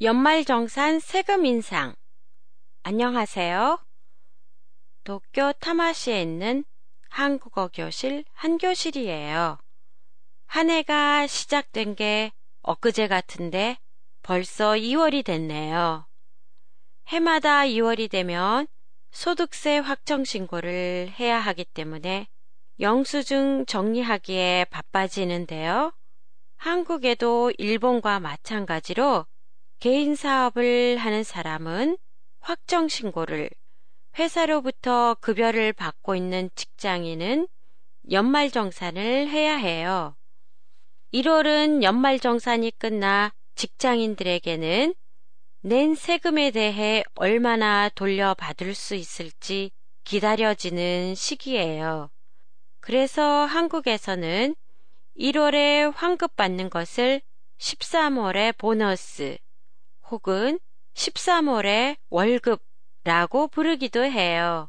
연말정산 세금 인상. 안녕하세요. 도쿄 타마시에 있는 한국어 교실 한교실이에요. 한 해가 시작된 게 엊그제 같은데 벌써 2월이 됐네요. 해마다 2월이 되면 소득세 확정 신고를 해야 하기 때문에 영수증 정리하기에 바빠지는데요. 한국에도 일본과 마찬가지로 개인 사업을 하는 사람은 확정 신고를 회사로부터 급여를 받고 있는 직장인은 연말정산을 해야 해요. 1월은 연말정산이 끝나 직장인들에게는 낸 세금에 대해 얼마나 돌려받을 수 있을지 기다려지는 시기예요. 그래서 한국에서는 1월에 환급 받는 것을 13월에 보너스, 혹은 13월의 월급라고 부르기도 해요.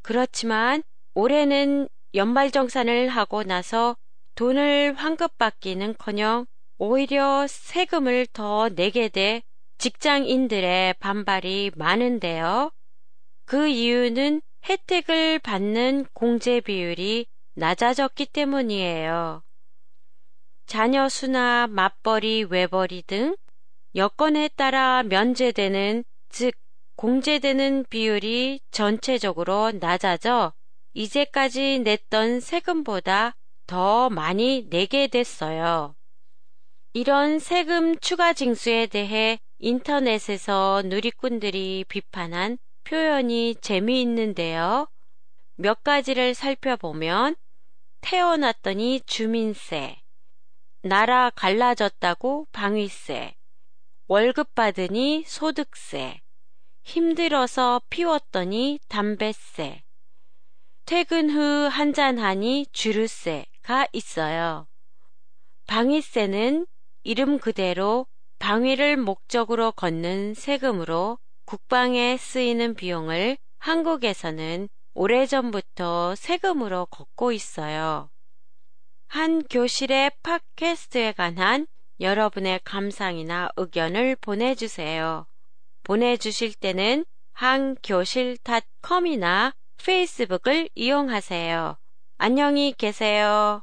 그렇지만 올해는 연말정산을 하고 나서 돈을 환급받기는 커녕 오히려 세금을 더 내게 돼 직장인들의 반발이 많은데요. 그 이유는 혜택을 받는 공제 비율이 낮아졌기 때문이에요. 자녀 수나 맞벌이, 외벌이 등 여건에 따라 면제되는, 즉, 공제되는 비율이 전체적으로 낮아져 이제까지 냈던 세금보다 더 많이 내게 됐어요. 이런 세금 추가 징수에 대해 인터넷에서 누리꾼들이 비판한 표현이 재미있는데요. 몇 가지를 살펴보면 태어났더니 주민세, 나라 갈라졌다고 방위세, 월급 받으니 소득세, 힘들어서 피웠더니 담배세, 퇴근 후 한잔하니 주류세가 있어요. 방위세는 이름 그대로 방위를 목적으로 걷는 세금으로 국방에 쓰이는 비용을 한국에서는 오래전부터 세금으로 걷고 있어요. 한 교실의 팟캐스트에 관한 여러분의 감상이나 의견을 보내주세요. 보내주실 때는 한교실닷컴이나 페이스북을 이용하세요. 안녕히 계세요.